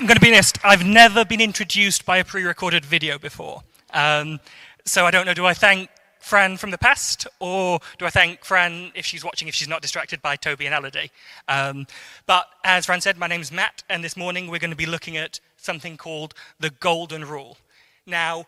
I'm going to be honest, I've never been introduced by a pre recorded video before. Um, so I don't know, do I thank Fran from the past, or do I thank Fran if she's watching, if she's not distracted by Toby and Elodie? Um, but as Fran said, my name's Matt, and this morning we're going to be looking at something called the Golden Rule. Now,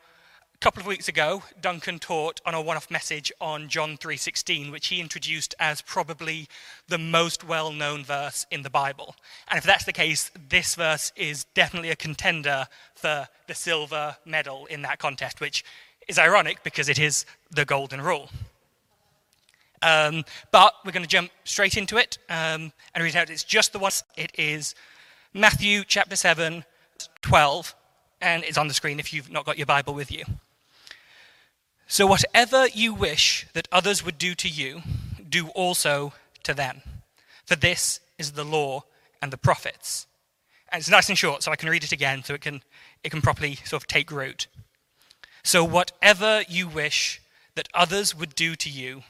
couple of weeks ago, Duncan taught on a one-off message on John 3:16, which he introduced as probably the most well-known verse in the Bible. And if that's the case, this verse is definitely a contender for the silver medal in that contest, which is ironic because it is the golden rule. Um, but we're going to jump straight into it um, and read out. It's just the one. It is Matthew chapter 7, 12, and it's on the screen if you've not got your Bible with you. So, whatever you wish that others would do to you, do also to them. For this is the law and the prophets. And it's nice and short, so I can read it again so it can, it can properly sort of take root. So, whatever you wish that others would do to you,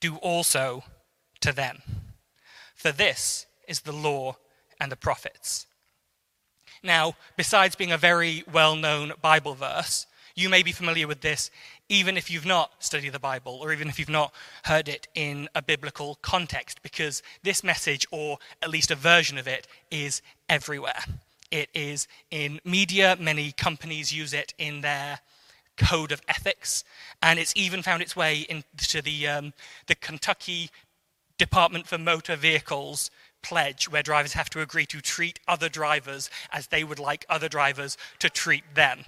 do also to them. For this is the law and the prophets. Now, besides being a very well known Bible verse, you may be familiar with this even if you've not studied the Bible or even if you've not heard it in a biblical context, because this message, or at least a version of it, is everywhere. It is in media, many companies use it in their code of ethics, and it's even found its way into the, um, the Kentucky Department for Motor Vehicles pledge, where drivers have to agree to treat other drivers as they would like other drivers to treat them.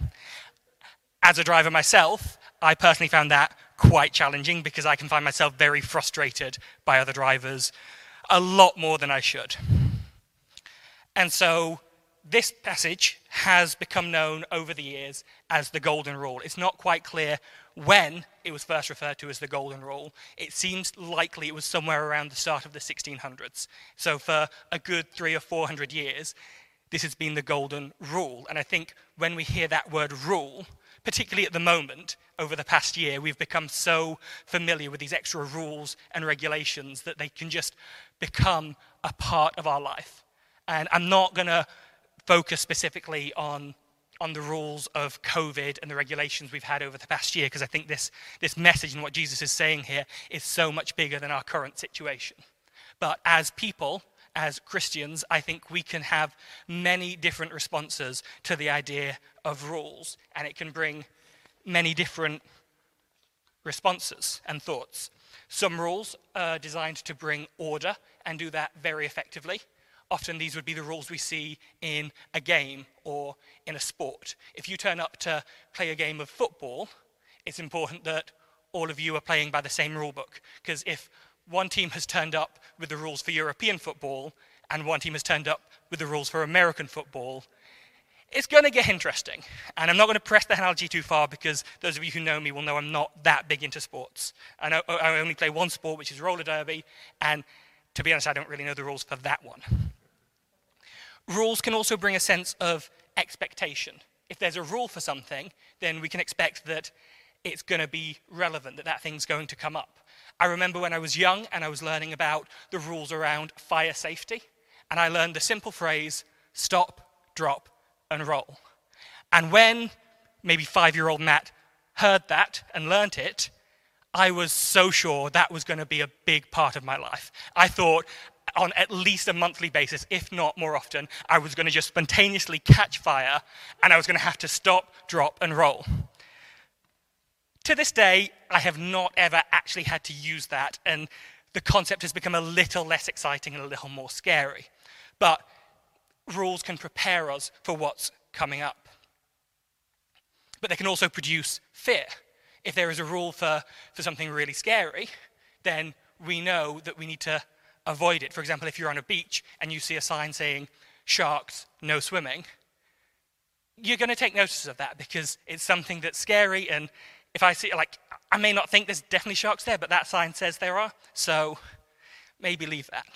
As a driver myself, I personally found that quite challenging because I can find myself very frustrated by other drivers a lot more than I should. And so this passage has become known over the years as the Golden Rule. It's not quite clear when it was first referred to as the Golden Rule. It seems likely it was somewhere around the start of the 1600s. So for a good three or four hundred years, this has been the Golden Rule. And I think when we hear that word rule, particularly at the moment, over the past year, we've become so familiar with these extra rules and regulations that they can just become a part of our life. And I'm not going to focus specifically on, on the rules of COVID and the regulations we've had over the past year, because I think this, this message and what Jesus is saying here is so much bigger than our current situation. But as people, as Christians, I think we can have many different responses to the idea of rules, and it can bring many different responses and thoughts. Some rules are designed to bring order and do that very effectively. Often these would be the rules we see in a game or in a sport. If you turn up to play a game of football, it's important that all of you are playing by the same rule book. Because if one team has turned up with the rules for European football and one team has turned up with the rules for American football, it's going to get interesting. And I'm not going to press the analogy too far because those of you who know me will know I'm not that big into sports. I, I only play one sport, which is roller derby, and to be honest, I don't really know the rules for that one. Rules can also bring a sense of expectation. If there's a rule for something, then we can expect that it's going to be relevant, that that thing's going to come up. I remember when I was young and I was learning about the rules around fire safety, and I learned the simple phrase stop, drop, and roll. And when maybe five year old Matt heard that and learnt it, I was so sure that was going to be a big part of my life. I thought on at least a monthly basis, if not more often, I was going to just spontaneously catch fire and I was going to have to stop, drop, and roll. To this day, I have not ever actually had to use that, and the concept has become a little less exciting and a little more scary. But rules can prepare us for what's coming up. But they can also produce fear. If there is a rule for, for something really scary, then we know that we need to avoid it. For example, if you're on a beach and you see a sign saying, sharks, no swimming, you're going to take notice of that because it's something that's scary. And if I see, like, I may not think there's definitely sharks there, but that sign says there are. So maybe leave that.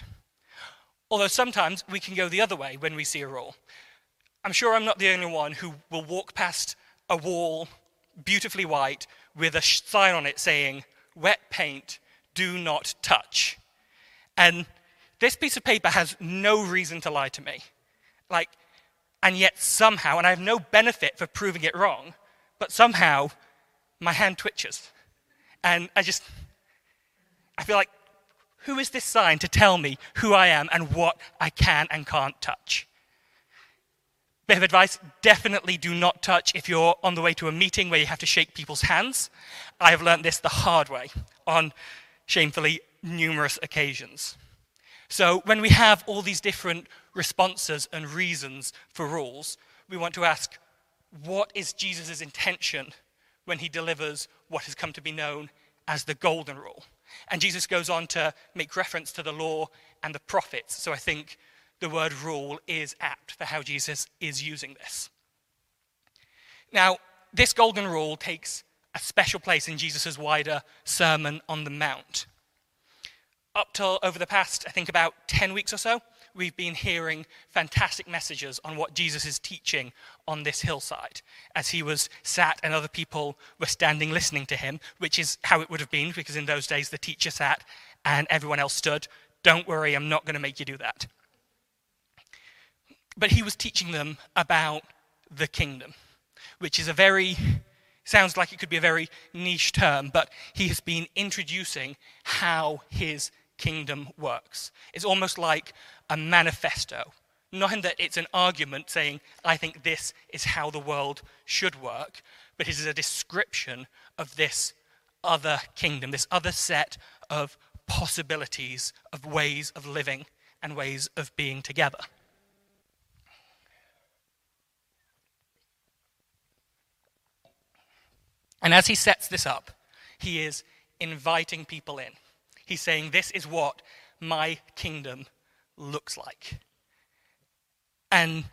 Although sometimes we can go the other way when we see a rule. I'm sure I'm not the only one who will walk past a wall, beautifully white, with a sign on it saying, wet paint, do not touch. And this piece of paper has no reason to lie to me. Like, And yet, somehow, and I have no benefit for proving it wrong, but somehow my hand twitches. And I just, I feel like, who is this sign to tell me who I am and what I can and can't touch? Bit of advice definitely do not touch if you're on the way to a meeting where you have to shake people's hands. I have learned this the hard way on shamefully numerous occasions. So, when we have all these different responses and reasons for rules, we want to ask what is Jesus' intention when he delivers what has come to be known as the Golden Rule? And Jesus goes on to make reference to the law and the prophets. So, I think the word rule is apt for how Jesus is using this. Now, this Golden Rule takes a special place in Jesus' wider Sermon on the Mount up till over the past, I think, about 10 weeks or so, we've been hearing fantastic messages on what Jesus is teaching on this hillside as he was sat and other people were standing listening to him, which is how it would have been because in those days the teacher sat and everyone else stood. Don't worry, I'm not going to make you do that. But he was teaching them about the kingdom, which is a very sounds like it could be a very niche term, but he has been introducing how his kingdom works. It's almost like a manifesto. Not in that it's an argument saying, I think this is how the world should work, but it is a description of this other kingdom, this other set of possibilities, of ways of living and ways of being together. And as he sets this up, he is inviting people in. He's saying, This is what my kingdom looks like. And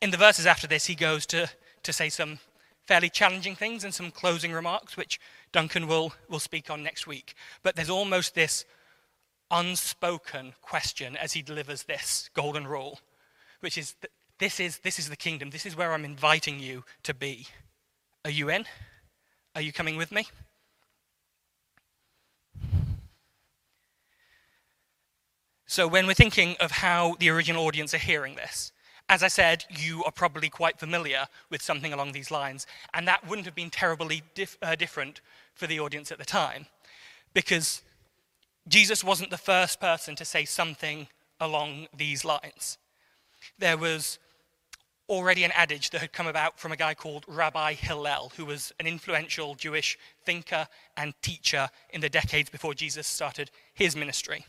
in the verses after this, he goes to, to say some fairly challenging things and some closing remarks, which Duncan will, will speak on next week. But there's almost this unspoken question as he delivers this golden rule, which is this is this is the kingdom. This is where I'm inviting you to be. Are you in? Are you coming with me? So, when we're thinking of how the original audience are hearing this, as I said, you are probably quite familiar with something along these lines, and that wouldn't have been terribly dif- uh, different for the audience at the time, because Jesus wasn't the first person to say something along these lines. There was already an adage that had come about from a guy called Rabbi Hillel, who was an influential Jewish thinker and teacher in the decades before Jesus started his ministry.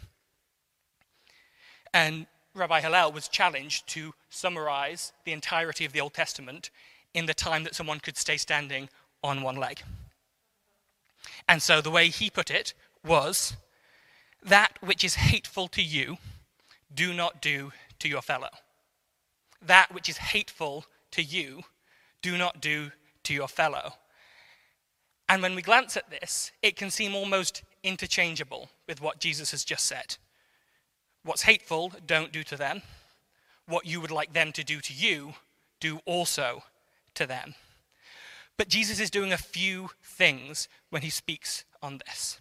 And Rabbi Hillel was challenged to summarize the entirety of the Old Testament in the time that someone could stay standing on one leg. And so the way he put it was that which is hateful to you, do not do to your fellow. That which is hateful to you, do not do to your fellow. And when we glance at this, it can seem almost interchangeable with what Jesus has just said. What's hateful, don't do to them. What you would like them to do to you, do also to them. But Jesus is doing a few things when he speaks on this.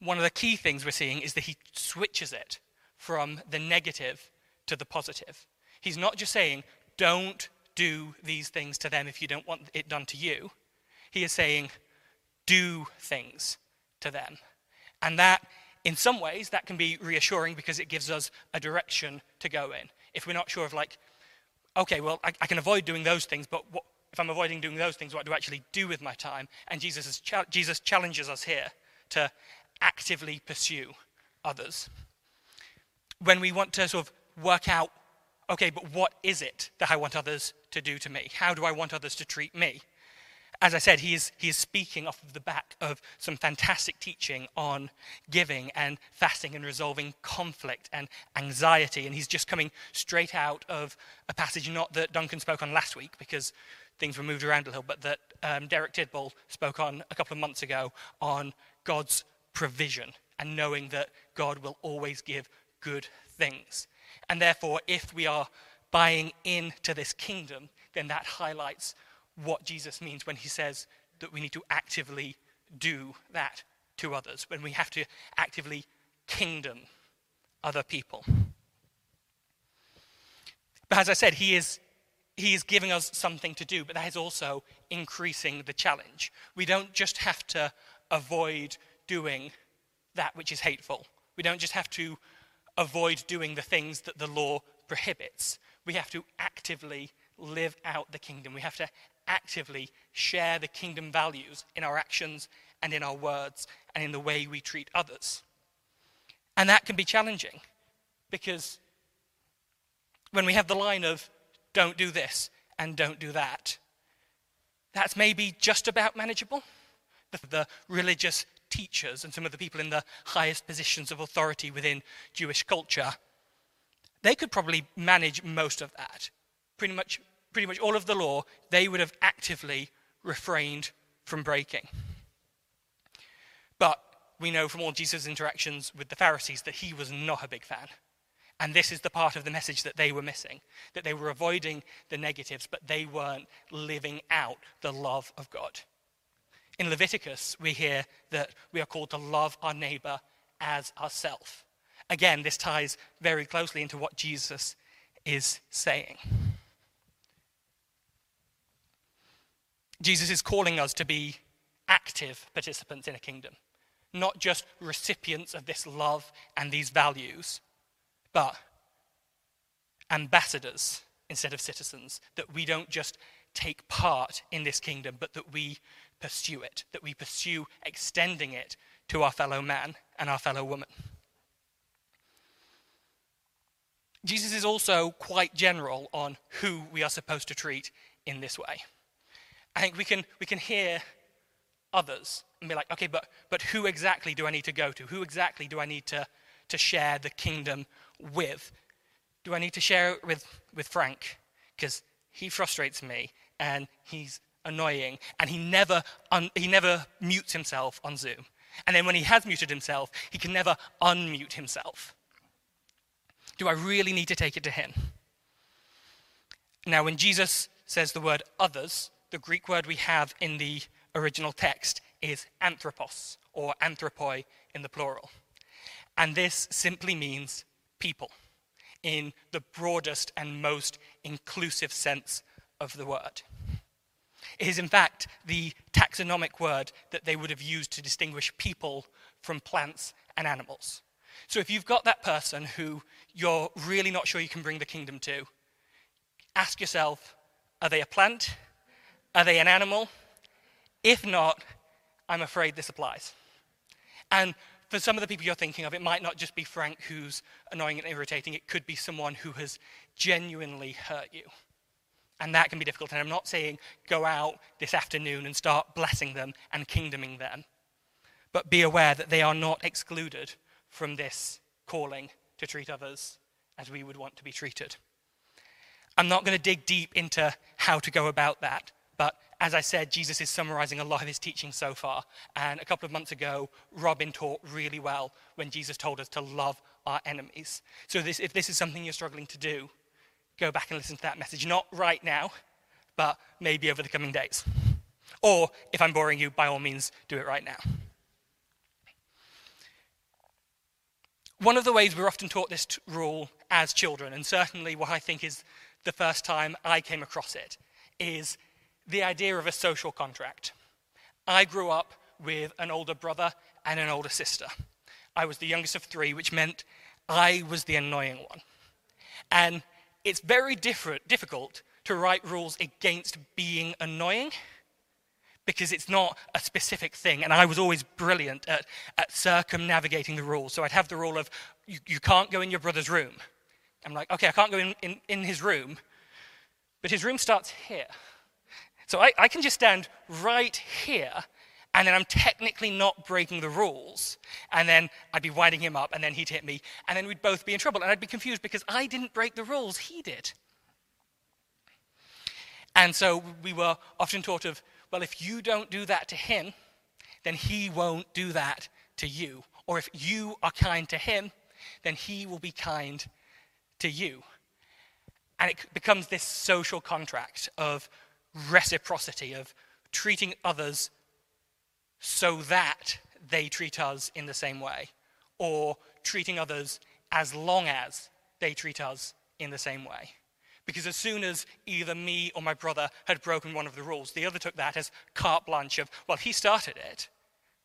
One of the key things we're seeing is that he switches it from the negative to the positive. He's not just saying, don't do these things to them if you don't want it done to you. He is saying, do things to them. And that in some ways, that can be reassuring because it gives us a direction to go in. If we're not sure of, like, okay, well, I, I can avoid doing those things, but what, if I'm avoiding doing those things, what do I actually do with my time? And Jesus, cha- Jesus challenges us here to actively pursue others. When we want to sort of work out, okay, but what is it that I want others to do to me? How do I want others to treat me? As I said, he is, he is speaking off of the back of some fantastic teaching on giving and fasting and resolving conflict and anxiety. And he's just coming straight out of a passage, not that Duncan spoke on last week because things were moved around a little, but that um, Derek Tidball spoke on a couple of months ago on God's provision and knowing that God will always give good things. And therefore, if we are buying into this kingdom, then that highlights what Jesus means when he says that we need to actively do that to others, when we have to actively kingdom other people. But as I said, he is, he is giving us something to do, but that is also increasing the challenge. We don't just have to avoid doing that which is hateful. We don't just have to avoid doing the things that the law prohibits. We have to actively live out the kingdom. We have to actively share the kingdom values in our actions and in our words and in the way we treat others. And that can be challenging because when we have the line of don't do this and don't do that, that's maybe just about manageable. The, the, religious teachers and some of the people in the highest positions of authority within Jewish culture, they could probably manage most of that. Pretty much, pretty much all of the law, they would have actively refrained from breaking. But we know from all Jesus' interactions with the Pharisees that he was not a big fan. And this is the part of the message that they were missing that they were avoiding the negatives, but they weren't living out the love of God. In Leviticus, we hear that we are called to love our neighbor as ourself. Again, this ties very closely into what Jesus is saying. Jesus is calling us to be active participants in a kingdom, not just recipients of this love and these values, but ambassadors instead of citizens, that we don't just take part in this kingdom, but that we pursue it, that we pursue extending it to our fellow man and our fellow woman. Jesus is also quite general on who we are supposed to treat in this way. I think we can, we can hear others and be like, okay, but, but who exactly do I need to go to? Who exactly do I need to, to share the kingdom with? Do I need to share it with, with Frank? Because he frustrates me and he's annoying and he never, un, he never mutes himself on Zoom. And then when he has muted himself, he can never unmute himself. Do I really need to take it to him? Now, when Jesus says the word others, the Greek word we have in the original text is anthropos, or anthropoi in the plural. And this simply means people in the broadest and most inclusive sense of the word. It is, in fact, the taxonomic word that they would have used to distinguish people from plants and animals. So if you've got that person who you're really not sure you can bring the kingdom to, ask yourself are they a plant? Are they an animal? If not, I'm afraid this applies. And for some of the people you're thinking of, it might not just be Frank who's annoying and irritating, it could be someone who has genuinely hurt you. And that can be difficult. And I'm not saying go out this afternoon and start blessing them and kingdoming them. But be aware that they are not excluded from this calling to treat others as we would want to be treated. I'm not going to dig deep into how to go about that. But as I said, Jesus is summarizing a lot of his teaching so far. And a couple of months ago, Robin taught really well when Jesus told us to love our enemies. So this, if this is something you're struggling to do, go back and listen to that message. Not right now, but maybe over the coming days. Or if I'm boring you, by all means, do it right now. One of the ways we're often taught this t- rule as children, and certainly what I think is the first time I came across it, is the idea of a social contract. I grew up with an older brother and an older sister. I was the youngest of three, which meant I was the annoying one. And it's very different, difficult to write rules against being annoying because it's not a specific thing. And I was always brilliant at, at circumnavigating the rules. So I'd have the rule of you, you can't go in your brother's room. I'm like, okay, I can't go in, in, in his room, but his room starts here. So I, I can just stand right here and then I'm technically not breaking the rules. And then I'd be winding him up, and then he'd hit me, and then we'd both be in trouble. And I'd be confused because I didn't break the rules, he did. And so we were often taught of, well, if you don't do that to him, then he won't do that to you. Or if you are kind to him, then he will be kind to you. And it becomes this social contract of reciprocity, of treating others so that they treat us in the same way, or treating others as long as they treat us in the same way. Because as soon as either me or my brother had broken one of the rules, the other took that as carte blanche of, well, he started it.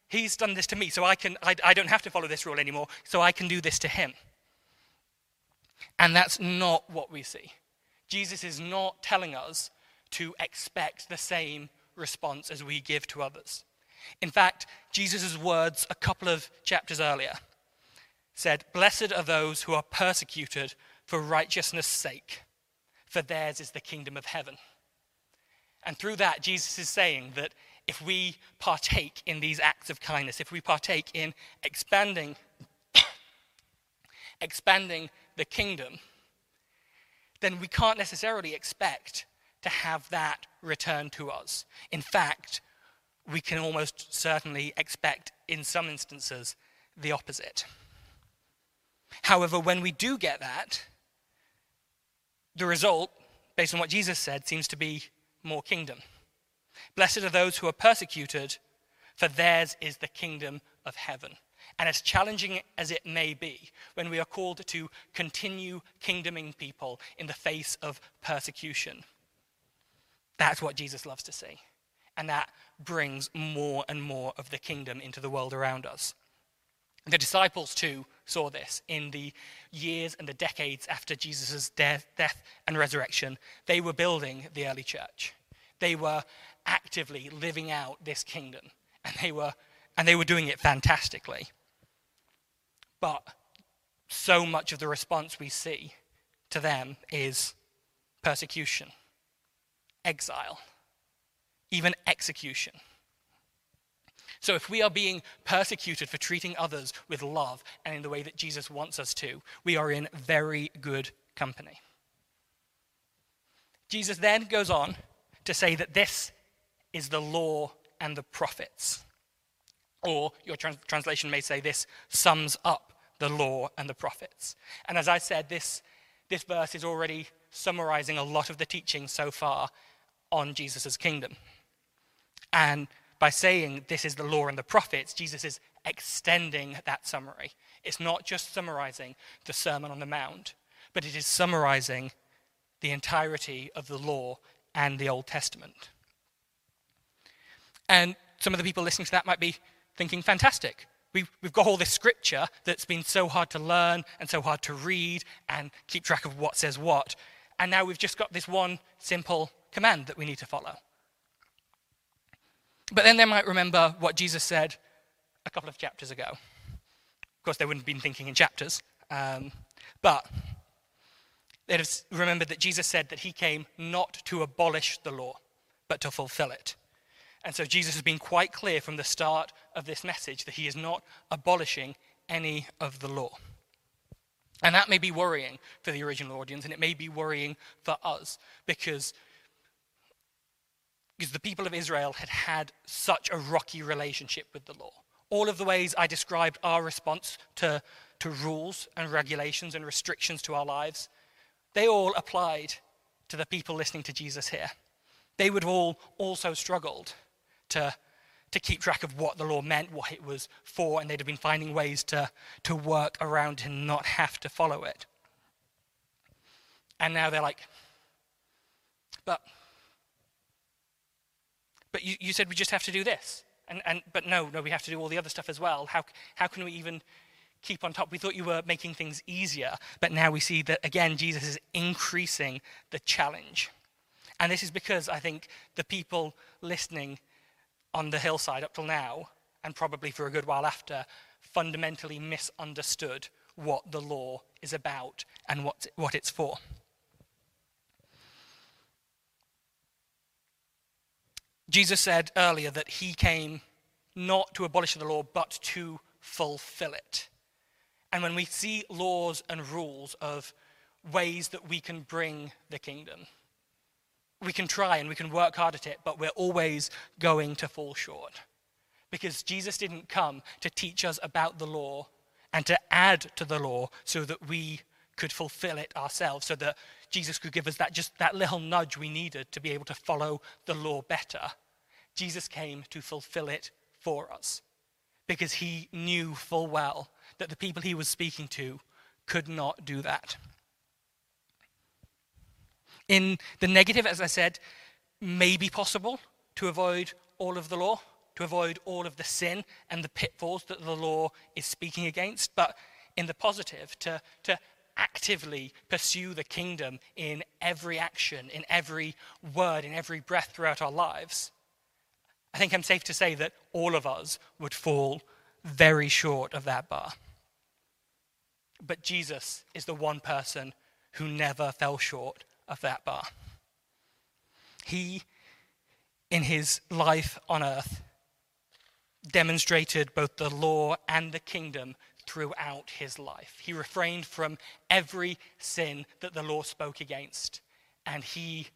He's done this to me, so I, can, I, I don't have to follow this rule anymore, so I can do this to him. And that's not what we see. Jesus is not telling us to expect the same response as we give to others. In fact, Jesus' words a couple of chapters earlier said, Blessed are those who are persecuted for righteousness' sake, for theirs is the kingdom of heaven. And through that, Jesus is saying that if we partake in these acts of kindness, if we partake in expanding, expanding the kingdom, then we can't necessarily expect to have that returned to us. In fact, we can almost certainly expect, in some instances, the opposite. However, when we do get that, the result, based on what Jesus said, seems to be more kingdom. Blessed are those who are persecuted, for theirs is the kingdom of heaven. And as challenging as it may be, when we are called to continue kingdoming people in the face of persecution, that's what Jesus loves to see. And that brings more and more of the kingdom into the world around us. The disciples, too, saw this in the years and the decades after Jesus' death, death and resurrection. They were building the early church. They were actively living out this kingdom, and they were, and they were doing it fantastically. But so much of the response we see to them is persecution, exile, even execution. So, if we are being persecuted for treating others with love and in the way that Jesus wants us to, we are in very good company. Jesus then goes on to say that this is the law and the prophets. Or your trans- translation may say this sums up the law and the prophets. And as I said, this, this verse is already summarizing a lot of the teaching so far on Jesus' kingdom. And by saying this is the law and the prophets, Jesus is extending that summary. It's not just summarizing the Sermon on the Mount, but it is summarizing the entirety of the law and the Old Testament. And some of the people listening to that might be thinking, fantastic. We've, we've got all this scripture that's been so hard to learn and so hard to read and keep track of what says what. And now we've just got this one simple command that we need to follow. But then they might remember what Jesus said a couple of chapters ago. Of course, they wouldn't have been thinking in chapters, um, but they'd have remembered that Jesus said that he came not to abolish the law, but to fulfill it. And so Jesus has been quite clear from the start of this message that he is not abolishing any of the law. And that may be worrying for the original audience, and it may be worrying for us because because the people of Israel had had such a rocky relationship with the law. All of the ways I described our response to, to rules and regulations and restrictions to our lives, they all applied to the people listening to Jesus here. They would all also struggled to, to keep track of what the law meant, what it was for, and they'd have been finding ways to, to work around and not have to follow it. And now they're like, but but you, you said we just have to do this. And, and, but no, no, we have to do all the other stuff as well. How, how can we even keep on top? We thought you were making things easier, but now we see that, again, Jesus is increasing the challenge. And this is because I think the people listening on the hillside up till now, and probably for a good while after, fundamentally misunderstood what the law is about and what, what it's for. Jesus said earlier that he came not to abolish the law, but to fulfill it. And when we see laws and rules of ways that we can bring the kingdom, we can try and we can work hard at it, but we're always going to fall short. Because Jesus didn't come to teach us about the law and to add to the law so that we could fulfill it ourselves, so that Jesus could give us that just that little nudge we needed to be able to follow the law better. Jesus came to fulfill it for us because he knew full well that the people he was speaking to could not do that. In the negative, as I said, may be possible to avoid all of the law, to avoid all of the sin and the pitfalls that the law is speaking against, but in the positive, to, to actively pursue the kingdom in every action, in every word, in every breath throughout our lives, I think I'm safe to say that all of us would fall very short of that bar. But Jesus is the one person who never fell short of that bar. He, in his life on earth, demonstrated both the law and the kingdom throughout his life. He refrained from every sin that the law spoke against, and he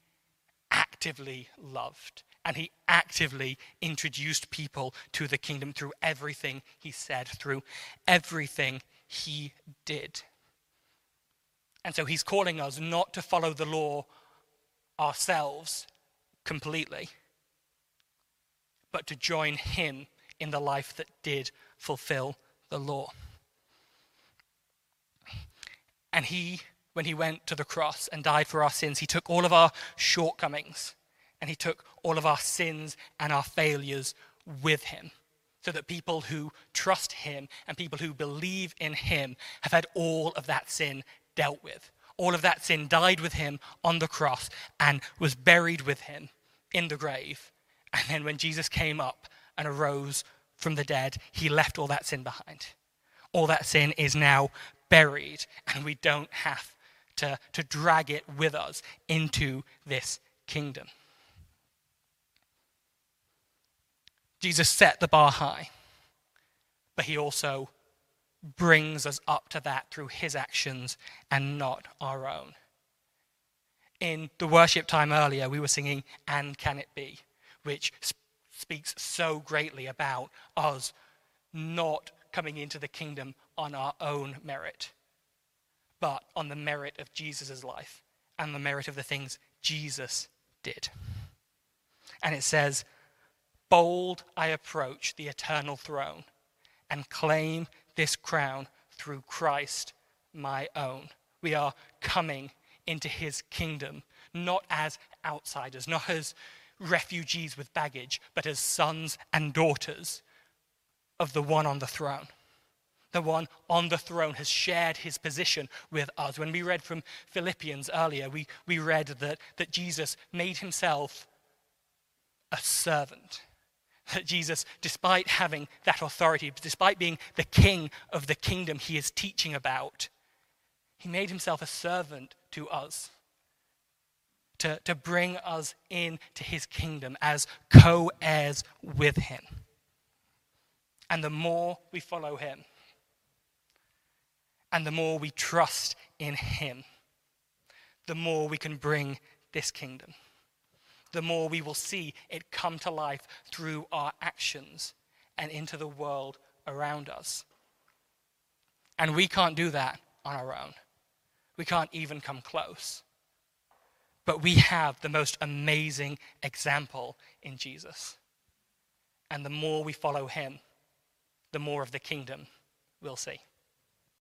actively loved and he actively introduced people to the kingdom through everything he said, through everything he did. And so he's calling us not to follow the law ourselves completely, but to join him in the life that did fulfill the law. And he, when he went to the cross and died for our sins, he took all of our shortcomings and he took all of our sins and our failures with him. So that people who trust him and people who believe in him have had all of that sin dealt with. All of that sin died with him on the cross and was buried with him in the grave. And then when Jesus came up and arose from the dead, he left all that sin behind. All that sin is now buried, and we don't have to, to drag it with us into this kingdom. Jesus set the bar high, but he also brings us up to that through his actions and not our own. In the worship time earlier, we were singing, And Can It Be, which speaks so greatly about us not coming into the kingdom on our own merit, but on the merit of Jesus' life and the merit of the things Jesus did. And it says, Bold I approach the eternal throne and claim this crown through Christ my own. We are coming into his kingdom, not as outsiders, not as refugees with baggage, but as sons and daughters of the one on the throne. The one on the throne has shared his position with us. When we read from Philippians earlier, we, we read that, that Jesus made himself a servant Jesus, despite having that authority, despite being the king of the kingdom he is teaching about, he made himself a servant to us. To, to bring us into his kingdom as co heirs with him. And the more we follow him, and the more we trust in him, the more we can bring this kingdom the more we will see it come to life through our actions and into the world around us. And we can't do that on our own. We can't even come close. But we have the most amazing example in Jesus. And the more we follow him, the more of the kingdom we'll see.